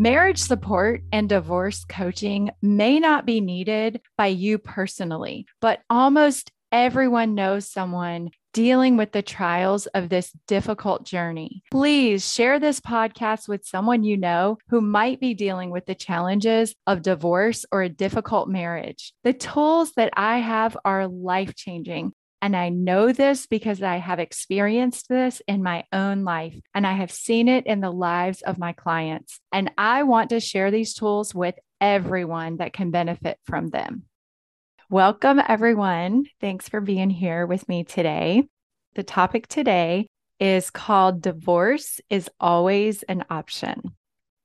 Marriage support and divorce coaching may not be needed by you personally, but almost everyone knows someone dealing with the trials of this difficult journey. Please share this podcast with someone you know who might be dealing with the challenges of divorce or a difficult marriage. The tools that I have are life changing and I know this because I have experienced this in my own life and I have seen it in the lives of my clients. And I want to share these tools with everyone that can benefit from them. Welcome, everyone. Thanks for being here with me today. The topic today is called Divorce is Always an Option.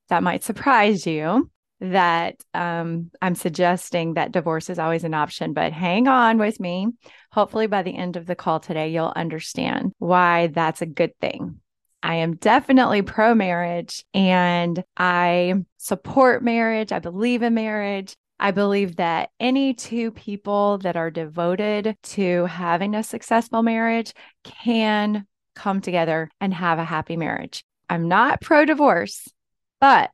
That might surprise you that um, I'm suggesting that divorce is always an option, but hang on with me. Hopefully, by the end of the call today, you'll understand why that's a good thing. I am definitely pro marriage and I support marriage. I believe in marriage. I believe that any two people that are devoted to having a successful marriage can come together and have a happy marriage. I'm not pro divorce, but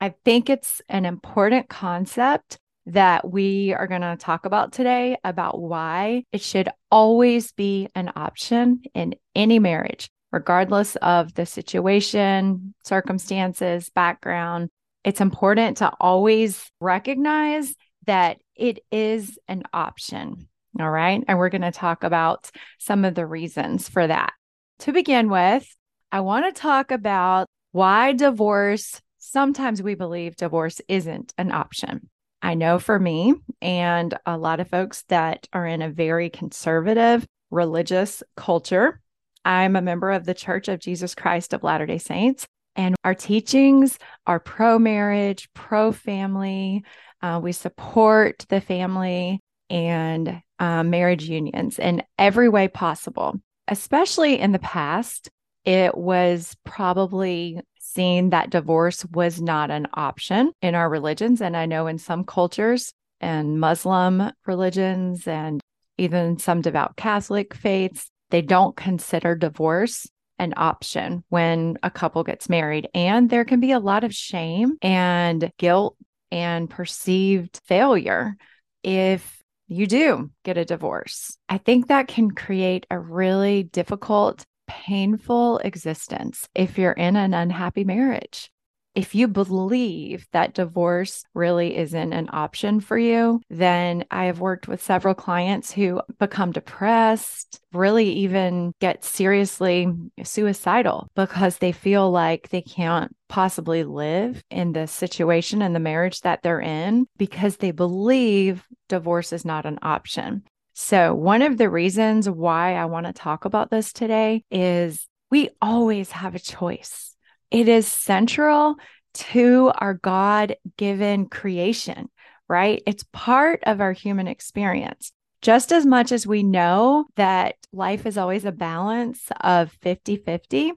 I think it's an important concept that we are going to talk about today about why it should always be an option in any marriage, regardless of the situation, circumstances, background. It's important to always recognize that it is an option. All right. And we're going to talk about some of the reasons for that. To begin with, I want to talk about why divorce sometimes we believe divorce isn't an option. I know for me and a lot of folks that are in a very conservative religious culture, I'm a member of the Church of Jesus Christ of Latter day Saints. And our teachings are pro marriage, pro family. Uh, we support the family and uh, marriage unions in every way possible, especially in the past. It was probably seen that divorce was not an option in our religions. And I know in some cultures and Muslim religions and even some devout Catholic faiths, they don't consider divorce an option when a couple gets married. And there can be a lot of shame and guilt and perceived failure if you do get a divorce. I think that can create a really difficult painful existence if you're in an unhappy marriage. If you believe that divorce really isn't an option for you, then I have worked with several clients who become depressed, really even get seriously suicidal because they feel like they can't possibly live in the situation and the marriage that they're in because they believe divorce is not an option. So, one of the reasons why I want to talk about this today is we always have a choice. It is central to our God given creation, right? It's part of our human experience. Just as much as we know that life is always a balance of 50 50,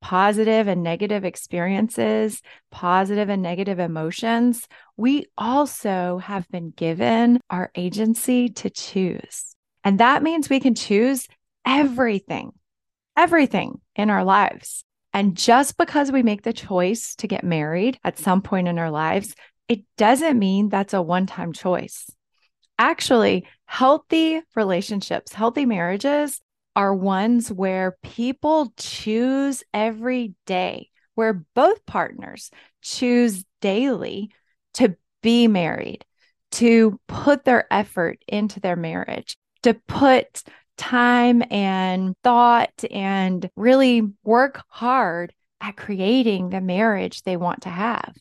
positive and negative experiences, positive and negative emotions, we also have been given our agency to choose. And that means we can choose everything, everything in our lives. And just because we make the choice to get married at some point in our lives, it doesn't mean that's a one time choice. Actually, healthy relationships, healthy marriages are ones where people choose every day, where both partners choose daily to be married, to put their effort into their marriage, to put time and thought and really work hard at creating the marriage they want to have.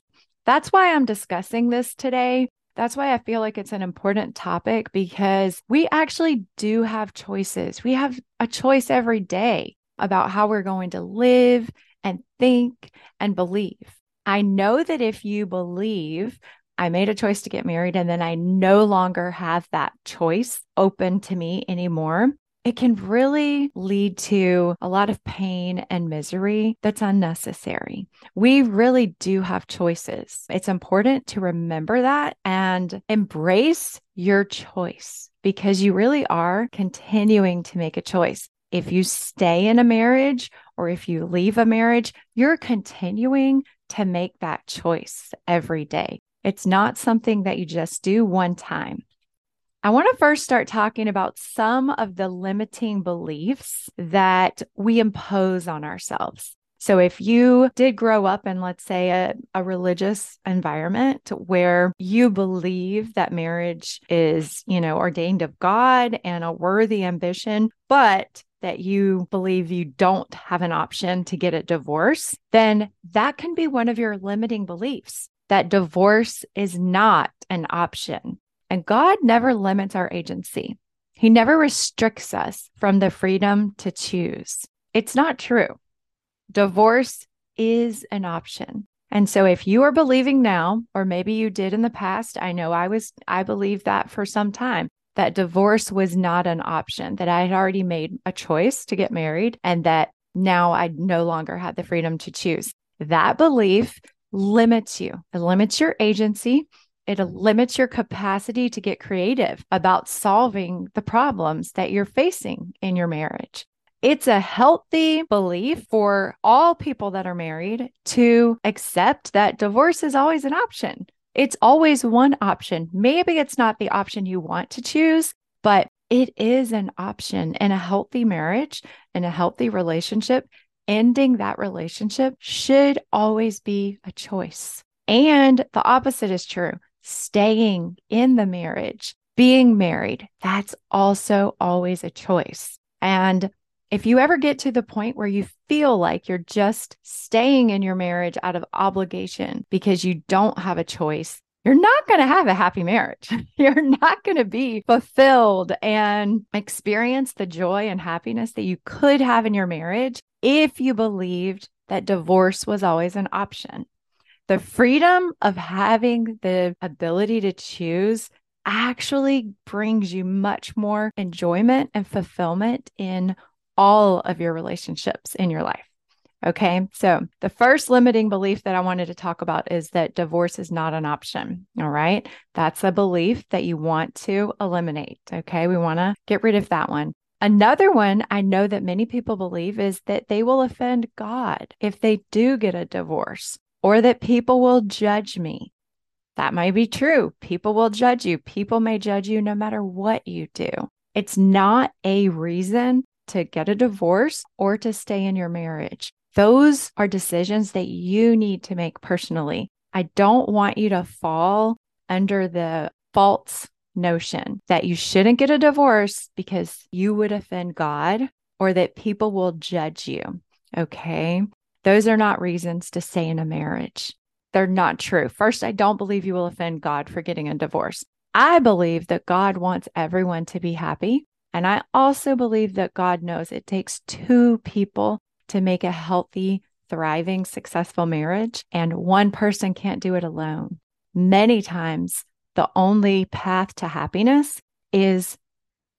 That's why I'm discussing this today that's why I feel like it's an important topic because we actually do have choices. We have a choice every day about how we're going to live and think and believe. I know that if you believe I made a choice to get married and then I no longer have that choice open to me anymore, it can really lead to a lot of pain and misery that's unnecessary. We really do have choices. It's important to remember that and embrace your choice because you really are continuing to make a choice. If you stay in a marriage or if you leave a marriage, you're continuing to make that choice every day. It's not something that you just do one time. I want to first start talking about some of the limiting beliefs that we impose on ourselves. So, if you did grow up in, let's say, a, a, religious environment where you believe that marriage is, you know, ordained of God and a worthy ambition, but that you believe you don't have an option to get a divorce, then that can be one of your limiting beliefs that divorce is not an option. And God never limits our agency. He never restricts us from the freedom to choose. It's not true. Divorce is an option. And so if you are believing now, or maybe you did in the past, I know I was, I believed that for some time, that divorce was not an option, that I had already made a choice to get married and that now I no longer had the freedom to choose. That belief limits you, it limits your agency, it limits your capacity to get creative about solving the problems that you're facing in your marriage. It's a healthy belief for all people that are married to accept that divorce is always an option. It's always one option. Maybe it's not the option you want to choose, but it is an option in a healthy marriage, and a healthy relationship. Ending that relationship should always be a choice. And the opposite is true staying in the marriage, being married, that's also always a choice. And if you ever get to the point where you feel like you're just staying in your marriage out of obligation because you don't have a choice, you're not going to have a happy marriage. You're not going to be fulfilled and experience the joy and happiness that you could have in your marriage if you believed that divorce was always an option. The freedom of having the ability to choose actually brings you much more enjoyment and fulfillment in all of your relationships in your life. Okay. So the first limiting belief that I wanted to talk about is that divorce is not an option. All right. That's a belief that you want to eliminate. Okay. We want to get rid of that one. Another one I know that many people believe is that they will offend God if they do get a divorce or that people will judge me. That might be true. People will judge you. People may judge you no matter what you do. It's not a reason to get a divorce or to stay in your marriage. Those are decisions that you need to make personally. I don't want you to fall under the false notion that you shouldn't get a divorce because you would offend God or that people will judge you. Okay. Those are not reasons to stay in a marriage. They're not true. First, I don't believe you will offend God for getting a divorce. I believe that God wants everyone to be happy. And I also believe that God knows it takes two people to make a healthy, thriving, successful marriage, and one person can't do it alone. Many times, the only path to happiness is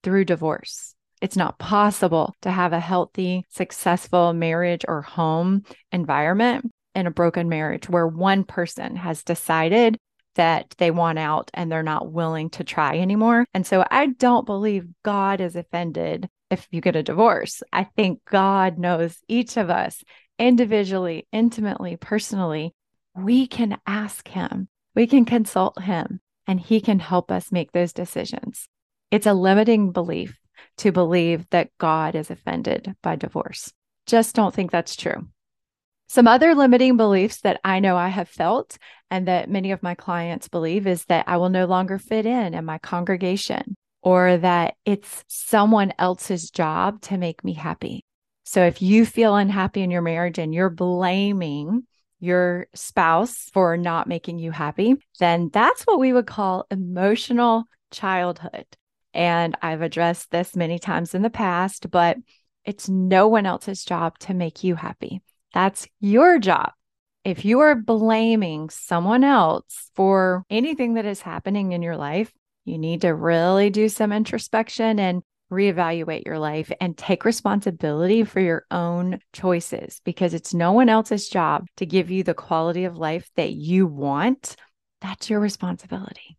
through divorce. It's not possible to have a healthy, successful marriage or home environment in a broken marriage where one person has decided that they want out and they're not willing to try anymore. And so I don't believe God is offended if you get a divorce. I think God knows each of us individually, intimately, personally. We can ask Him, we can consult Him, and He can help us make those decisions. It's a limiting belief to believe that God is offended by divorce. Just don't think that's true. Some other limiting beliefs that I know I have felt and that many of my clients believe is that I will no longer fit in in my congregation or that it's someone else's job to make me happy. So if you feel unhappy in your marriage and you're blaming your spouse for not making you happy, then that's what we would call emotional childhood. And I've addressed this many times in the past, but it's no one else's job to make you happy. That's your job. if you are blaming someone else for anything that is happening in your life, you need to really do some introspection and reevaluate your life and take responsibility for your own choices because it's no one else's job to give you the quality of life that you want. That's your responsibility.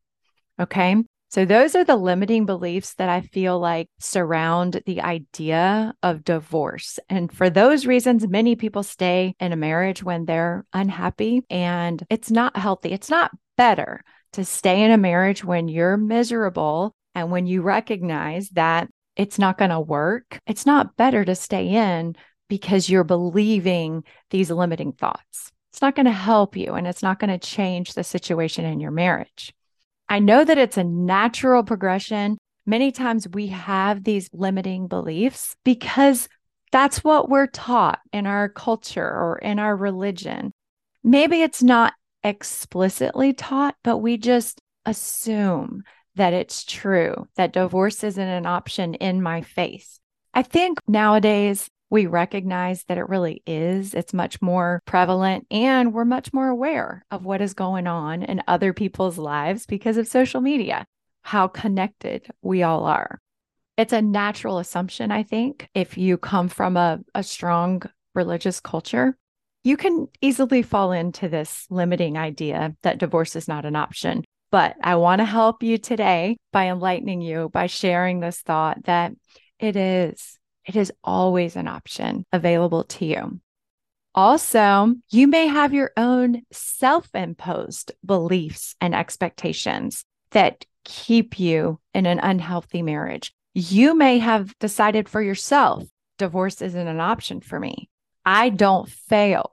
Okay. So, those are the limiting beliefs that I feel like surround the idea of divorce. And for those reasons, many people stay in a marriage when they're unhappy and it's not healthy. It's not better to stay in a marriage when you're miserable and when you recognize that it's not going to work. It's not better to stay in because you're believing these limiting thoughts. It's not going to help you and it's not going to change the situation in your marriage. I know that it's a natural progression. Many times we have these limiting beliefs because that's what we're taught in our culture or in our religion. Maybe it's not explicitly taught, but we just assume that it's true, that divorce isn't an option in my faith. I think nowadays we recognize that it really is. It's much more prevalent, and we're much more aware of what is going on in other people's lives because of social media, how connected we all are. It's a natural assumption, I think, if you come from a, a strong religious culture, you can easily fall into this limiting idea that divorce is not an option. But I want to help you today by enlightening you, by sharing this thought that it is it is always an option available to you. Also, you may have your own self imposed beliefs and expectations that keep you in an unhealthy marriage. You may have decided for yourself, divorce isn't an option for me. I don't fail.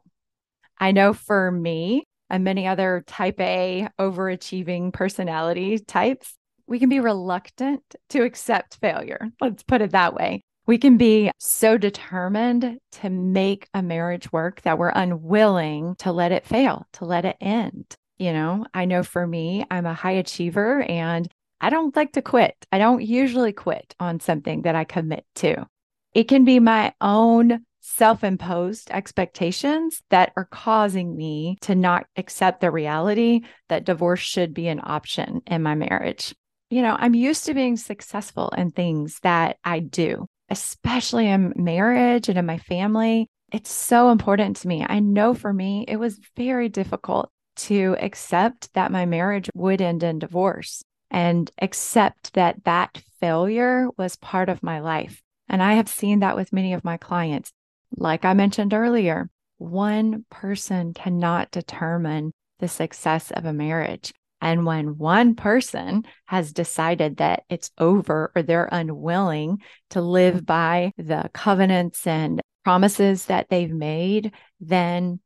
I know for me and many other type A overachieving personality types, we can be reluctant to accept failure. Let's put it that way. We can be so determined to make a marriage work that we're unwilling to let it fail, to let it end. You know, I know for me, I'm a high achiever and I don't like to quit. I don't usually quit on something that I commit to. It can be my own self imposed expectations that are causing me to not accept the reality that divorce should be an option in my marriage. You know, I'm used to being successful in things that I do especially in marriage and in my family. It's so important to me. I know for me, it was very difficult to accept that my marriage would end in divorce and accept that that failure was part of my life. And I have seen that with many of my clients. Like I mentioned earlier, one person cannot determine the success of a marriage. And when one person has decided that it's over or they're unwilling to live by the covenants and promises that they've made, then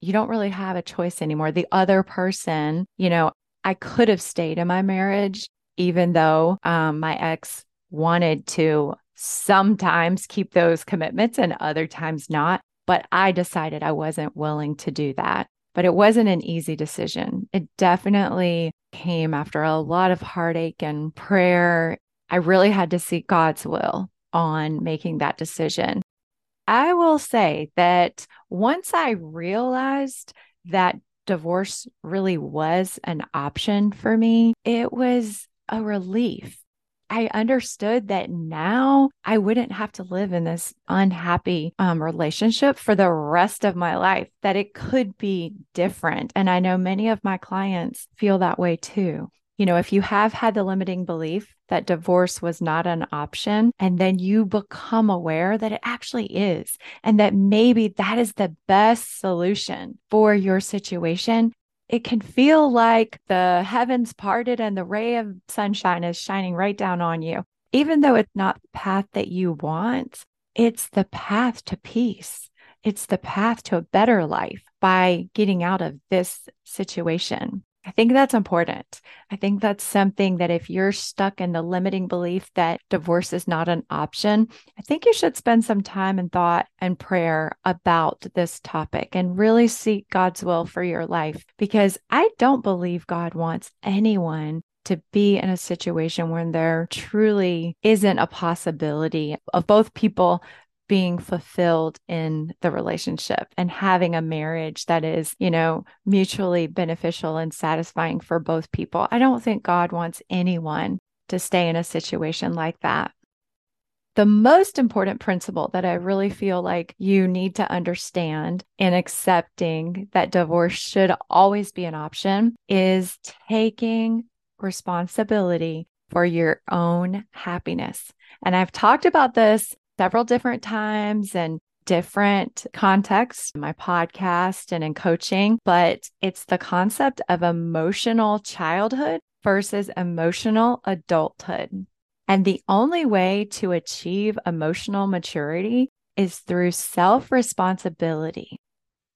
you don't really have a choice anymore. The other person, you know, I could have stayed in my marriage, even though um, my ex wanted to sometimes keep those commitments and other times not. But I decided I wasn't willing to do that but it wasn't an easy decision. It definitely came after a lot of heartache and prayer. I really had to seek God's will on making that decision. I will say that once I realized that divorce really was an option for me, it was a relief I understood that now I wouldn't have to live in this unhappy um, relationship for the rest of my life, that it could be different. And I know many of my clients feel that way too. You know, if you have had the limiting belief that divorce was not an option, and then you become aware that it actually is, and that maybe that is the best solution for your situation, it can feel like the heavens parted and the ray of sunshine is shining right down on you. Even though it's not the path that you want, it's the path to peace. It's the path to a better life by getting out of this situation. I think that's important. I think that's something that if you're stuck in the limiting belief that divorce is not an option, I think you should spend some time and thought and prayer about this topic and really seek God's will for your life because I don't believe God wants anyone to be in a situation when there truly isn't a possibility of both people being fulfilled in the relationship and having a marriage that is, you know, mutually beneficial and satisfying for both people. I don't think God wants anyone to stay in a situation like that. The most important principle that I really feel like you need to understand in accepting that divorce should always be an option is taking responsibility for your own happiness. And I've talked about this several different times and different contexts, my podcast and in coaching, but it's the concept of emotional childhood versus emotional adulthood. And the only way to achieve emotional maturity is through self responsibility.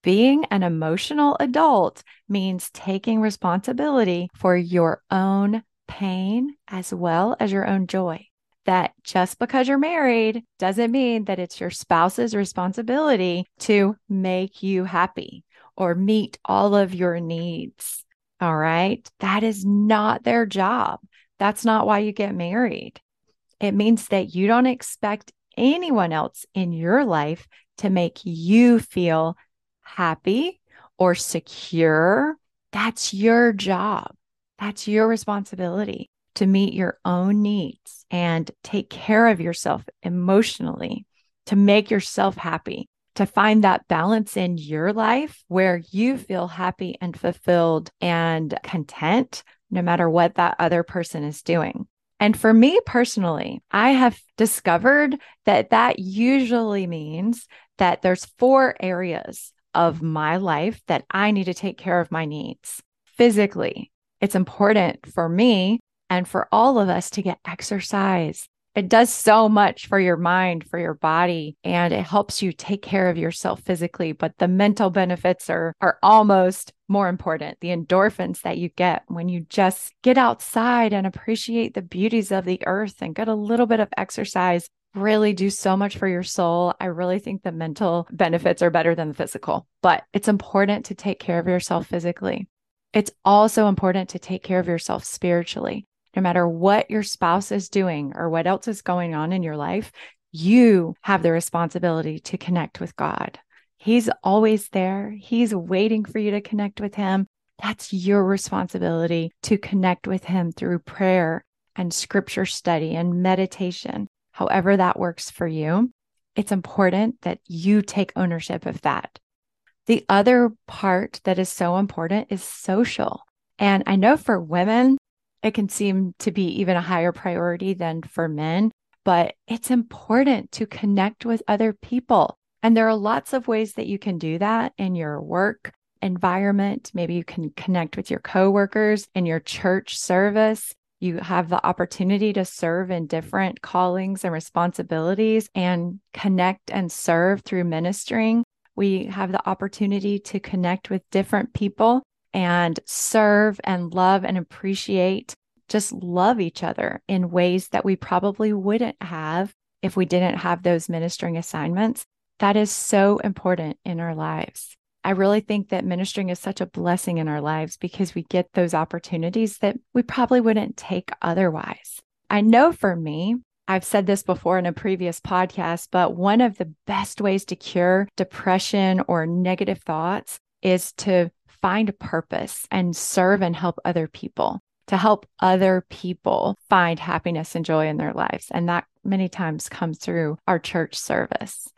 Being an emotional adult means taking responsibility for your own pain as well as your own joy that just because you're married doesn't mean that it's your spouse's responsibility to make you happy or meet all of your needs. All right. That is not their job. That's not why you get married. It means that you don't expect anyone else in your life to make you feel happy or secure. That's your job. That's your responsibility to meet your own needs and take care of yourself emotionally, to make yourself happy, to find that balance in your life where you feel happy and fulfilled and content, no matter what that other person is doing. And for me personally, I have discovered that that usually means that there's four areas of my life that I need to take care of my needs. Physically, it's important for me and for all of us to get exercise. It does so much for your mind, for your body, and it helps you take care of yourself physically. But the mental benefits are, are almost more important. The endorphins that you get when you just get outside and appreciate the beauties of the earth and get a little bit of exercise really do so much for your soul. I really think the mental benefits are better than the physical, but it's important to take care of yourself physically. It's also important to take care of yourself spiritually no matter what your spouse is doing or what else is going on in your life, you have the responsibility to connect with God. He's always there. He's waiting for you to connect with Him. That's your responsibility to connect with Him through prayer and scripture study and meditation, however that works for you. It's important that you take ownership of that. The other part that is so important is social. And I know for women, it can seem to be even a higher priority than for men, but it's important to connect with other people. And there are lots of ways that you can do that in your work environment. Maybe you can connect with your coworkers in your church service. You have the opportunity to serve in different callings and responsibilities and connect and serve through ministering. We have the opportunity to connect with different people and serve and love and appreciate, just love each other in ways that we probably wouldn't have if we didn't have those ministering assignments. That is so important in our lives. I really think that ministering is such a blessing in our lives because we get those opportunities that we probably wouldn't take otherwise. I know for me, I've said this before in a previous podcast, but one of the best ways to cure depression or negative thoughts is to find purpose and serve and help other people, to help other people find happiness and joy in their lives. And that many times comes through our church service.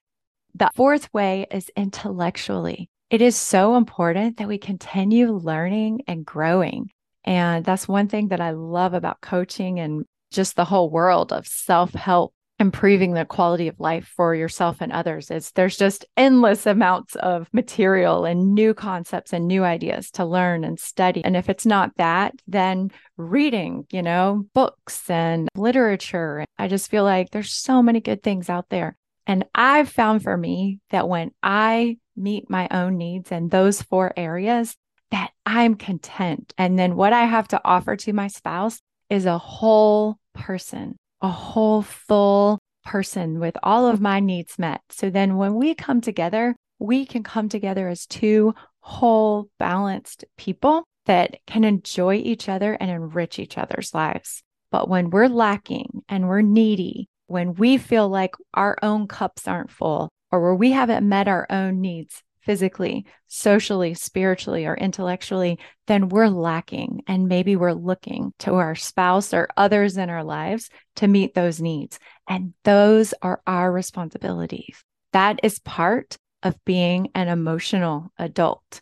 The fourth way is intellectually. It is so important that we continue learning and growing. And that's one thing that I love about coaching and just the whole world of self help improving the quality of life for yourself and others is there's just endless amounts of material and new concepts and new ideas to learn and study. And if it's not that then reading you know books and literature. I just feel like there's so many good things out there. And i've found for me that when i meet my own needs in those four areas that i'm content. And then what i have to offer to my spouse is a whole person a whole full person with all of my needs met. So then when we come together, we can come together as two whole, balanced people that can enjoy each other and enrich each other's lives. But when we're lacking and we're needy when we feel like our own cups aren't full or where we haven't met our own needs physically, socially, spiritually, or intellectually, then we're lacking. And maybe we're looking to our spouse or others in our lives to meet those needs. And those are our responsibilities. That is part of being an emotional adult.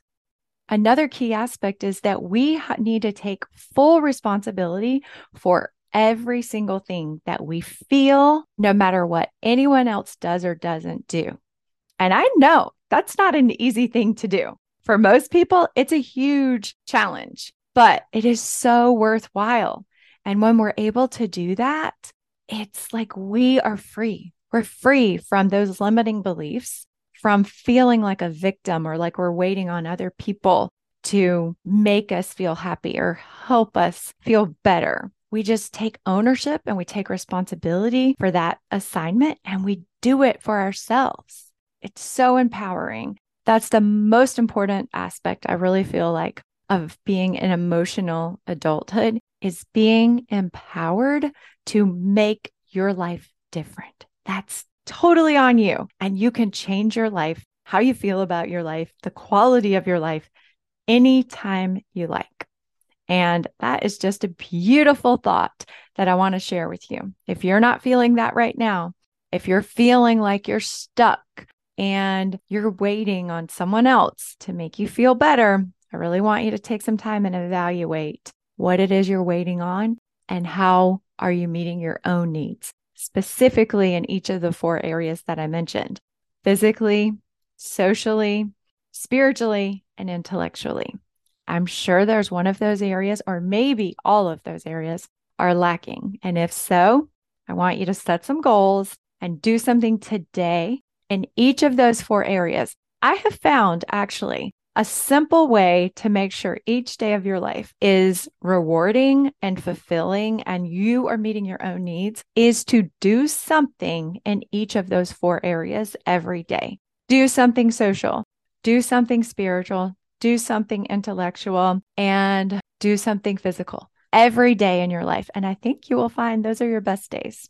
Another key aspect is that we need to take full responsibility for every single thing that we feel, no matter what anyone else does or doesn't do. And I know that's not an easy thing to do. For most people, it's a huge challenge, but it is so worthwhile. And when we're able to do that, it's like we are free. We're free from those limiting beliefs, from feeling like a victim or like we're waiting on other people to make us feel happy or help us feel better. We just take ownership and we take responsibility for that assignment and we do it for ourselves. It's so empowering. That's the most important aspect I really feel like of being an emotional adulthood is being empowered to make your life different. That's totally on you. And you can change your life, how you feel about your life, the quality of your life anytime you like. And that is just a beautiful thought that I want to share with you. If you're not feeling that right now, if you're feeling like you're stuck and you're waiting on someone else to make you feel better, I really want you to take some time and evaluate what it is you're waiting on and how are you meeting your own needs, specifically in each of the four areas that I mentioned physically, socially, spiritually, and intellectually. I'm sure there's one of those areas, or maybe all of those areas are lacking. And if so, I want you to set some goals and do something today in each of those four areas. I have found actually a simple way to make sure each day of your life is rewarding and fulfilling and you are meeting your own needs is to do something in each of those four areas every day. Do something social, do something spiritual, do something intellectual, and do something physical every day in your life. And I think you will find those are your best days.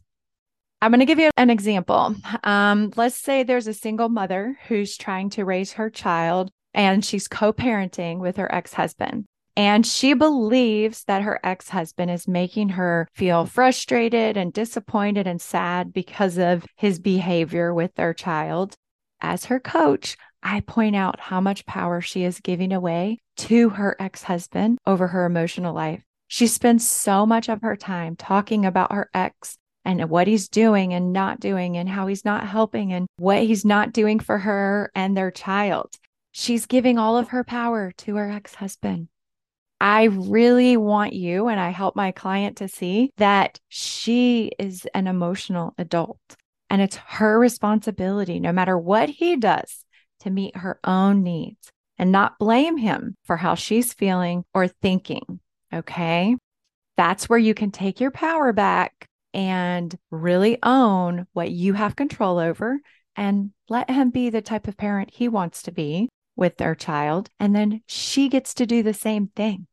I'm going to give you an example. Um, let's say there's a single mother who's trying to raise her child and she's co parenting with her ex husband. And she believes that her ex husband is making her feel frustrated and disappointed and sad because of his behavior with their child. As her coach, I point out how much power she is giving away to her ex husband over her emotional life. She spends so much of her time talking about her ex and what he's doing and not doing and how he's not helping and what he's not doing for her and their child. She's giving all of her power to her ex husband. I really want you, and I help my client to see that she is an emotional adult and it's her responsibility, no matter what he does, to meet her own needs and not blame him for how she's feeling or thinking. Okay. That's where you can take your power back and really own what you have control over and let him be the type of parent he wants to be with their child. And then she gets to do the same thing.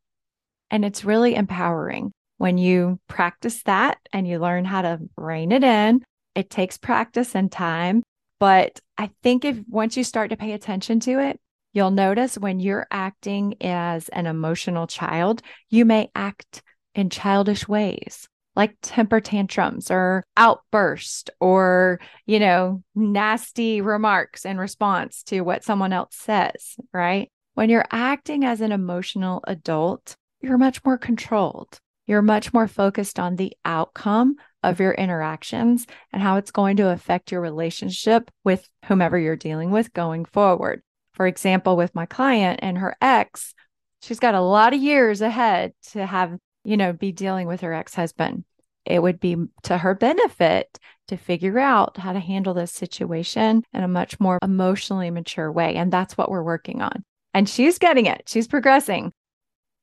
And it's really empowering when you practice that and you learn how to rein it in. It takes practice and time. But I think if once you start to pay attention to it, you'll notice when you're acting as an emotional child, you may act in childish ways like temper tantrums or outburst or, you know, nasty remarks in response to what someone else says, right? When you're acting as an emotional adult, you're much more controlled. You're much more focused on the outcome of your interactions and how it's going to affect your relationship with whomever you're dealing with going forward. For example, with my client and her ex, she's got a lot of years ahead to have you know, be dealing with her ex husband. It would be to her benefit to figure out how to handle this situation in a much more emotionally mature way. And that's what we're working on. And she's getting it, she's progressing.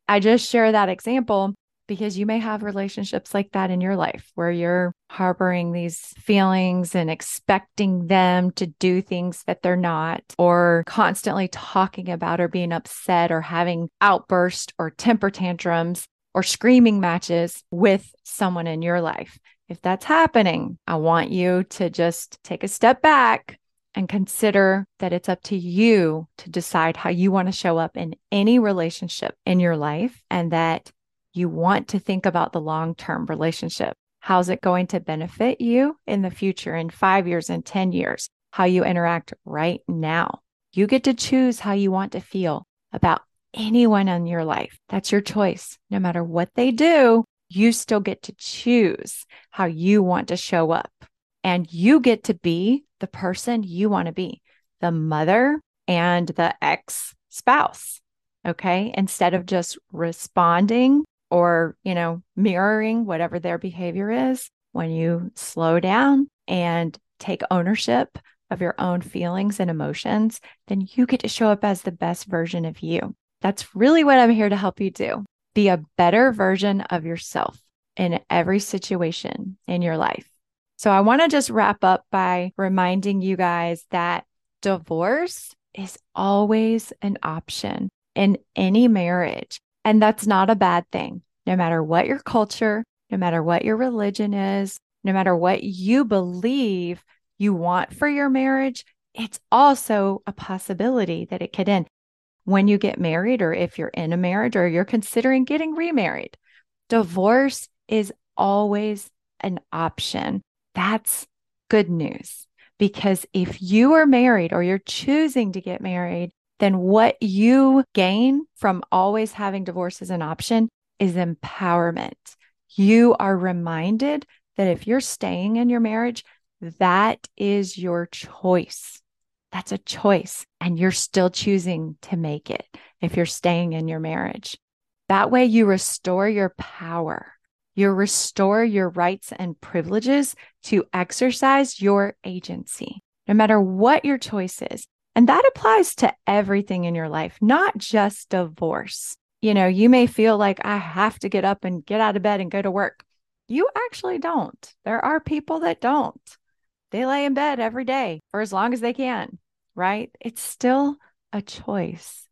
I just share that example because you may have relationships like that in your life where you're harboring these feelings and expecting them to do things that they're not, or constantly talking about or being upset or having outbursts or temper tantrums or screaming matches with someone in your life. If that's happening, I want you to just take a step back and consider that it's up to you to decide how you want to show up in any relationship in your life and that you want to think about the long term relationship. How's it going to benefit you in the future, in five years, in 10 years? How you interact right now. You get to choose how you want to feel about anyone in your life. That's your choice. No matter what they do, you still get to choose how you want to show up. And you get to be the person you want to be the mother and the ex spouse. Okay. Instead of just responding or, you know, mirroring whatever their behavior is, when you slow down and take ownership of your own feelings and emotions, then you get to show up as the best version of you. That's really what I'm here to help you do. Be a better version of yourself in every situation in your life. So I want to just wrap up by reminding you guys that divorce is always an option in any marriage. And that's not a bad thing. No matter what your culture, no matter what your religion is, no matter what you believe you want for your marriage, it's also a possibility that it could end when you get married or if you're in a marriage or you're considering getting remarried. Divorce is always an option. That's good news because if you are married or you're choosing to get married, then what you gain from always having divorce as an option is empowerment. You are reminded that if you're staying in your marriage, that is your choice. That's a choice. And you're still choosing to make it if you're staying in your marriage. That way, you restore your power. You restore your rights and privileges to exercise your agency, no matter what your choice is. And that applies to everything in your life, not just divorce. You know, you may feel like I have to get up and get out of bed and go to work. You actually don't. There are people that don't. They lay in bed every day for as long as they can right? It's still a choice.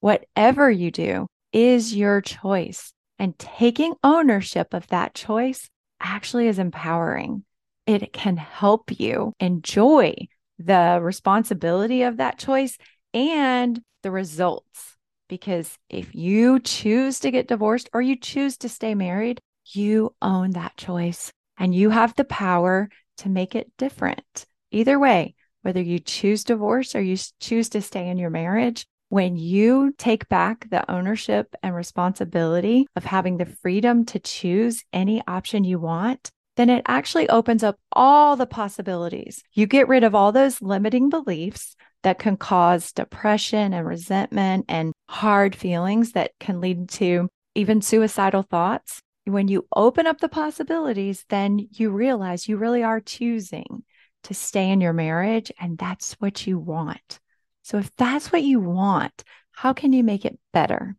Whatever you do is your choice. And taking ownership of that choice actually is empowering. It can help you enjoy the responsibility of that choice and the results. Because if you choose to get divorced or you choose to stay married, you own that choice and you have the power to make it different. Either way, whether you choose divorce or you choose to stay in your marriage, when you take back the ownership and responsibility of having the freedom to choose any option you want, then it actually opens up all the possibilities. You get rid of all those limiting beliefs that can cause depression and resentment and hard feelings that can lead to even suicidal thoughts. When you open up the possibilities, then you realize you really are choosing to stay in your marriage and that's what you want. So if that's what you want, how can you make it better?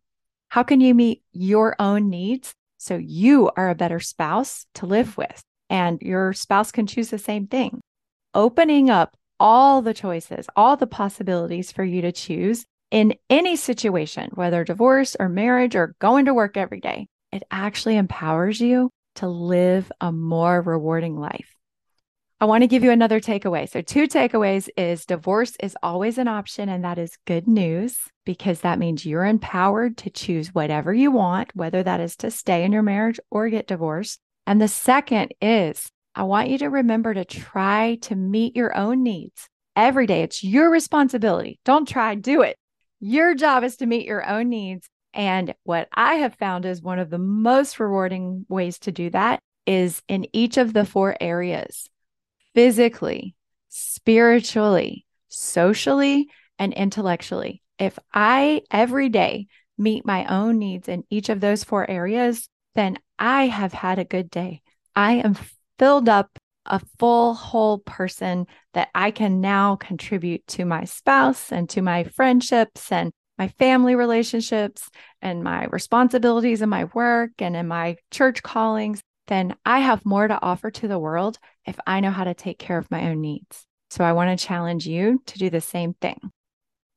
How can you meet your own needs so you are a better spouse to live with and your spouse can choose the same thing? Opening up all the choices, all the possibilities for you to choose in any situation, whether divorce or marriage or going to work every day, it actually empowers you to live a more rewarding life. I want to give you another takeaway. So, two takeaways is divorce is always an option, and that is good news because that means you're empowered to choose whatever you want, whether that is to stay in your marriage or get divorced. And the second is I want you to remember to try to meet your own needs every day. It's your responsibility. Don't try, do it. Your job is to meet your own needs. And what I have found is one of the most rewarding ways to do that is in each of the four areas physically, spiritually, socially, and intellectually. If I every day meet my own needs in each of those four areas, then I have had a good day. I am filled up a full, whole person that I can now contribute to my spouse and to my friendships and my family relationships and my responsibilities in my work and in my church callings then I have more to offer to the world if I know how to take care of my own needs. So I want to challenge you to do the same thing.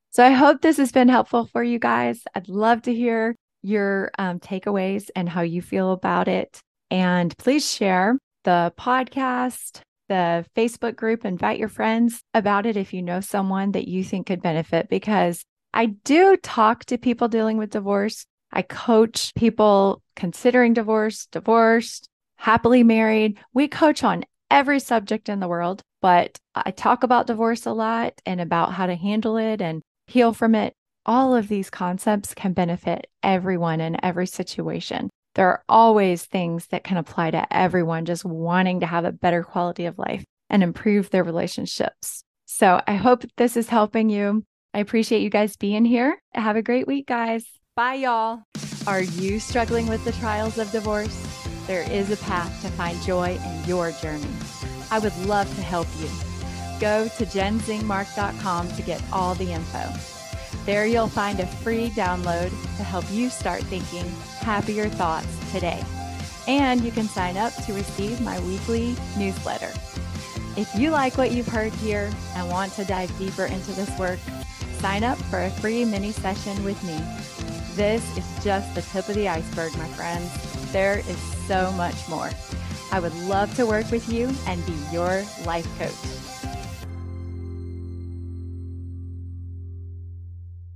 So I hope this has been helpful for you guys. I'd love to hear your um, takeaways and how you feel about it. And please share the podcast, the Facebook group, invite your friends about it if you know someone that you think could benefit because I do talk to people dealing with divorce. I coach people considering divorce, divorced, happily married. We coach on every subject in the world, but I talk about divorce a lot and about how to handle it and heal from it. All of these concepts can benefit everyone in every situation. There are always things that can apply to everyone just wanting to have a better quality of life and improve their relationships. So I hope this is helping you. I appreciate you guys being here. Have a great week, guys. Bye, y'all. Are you struggling with the trials of divorce? There is a path to find joy in your journey. I would love to help you. Go to jennzingmark.com to get all the info. There you'll find a free download to help you start thinking happier thoughts today. And you can sign up to receive my weekly newsletter. If you like what you've heard here and want to dive deeper into this work, sign up for a free mini session with me. This is just the tip of the iceberg, my friends. There is so much more. I would love to work with you and be your life coach.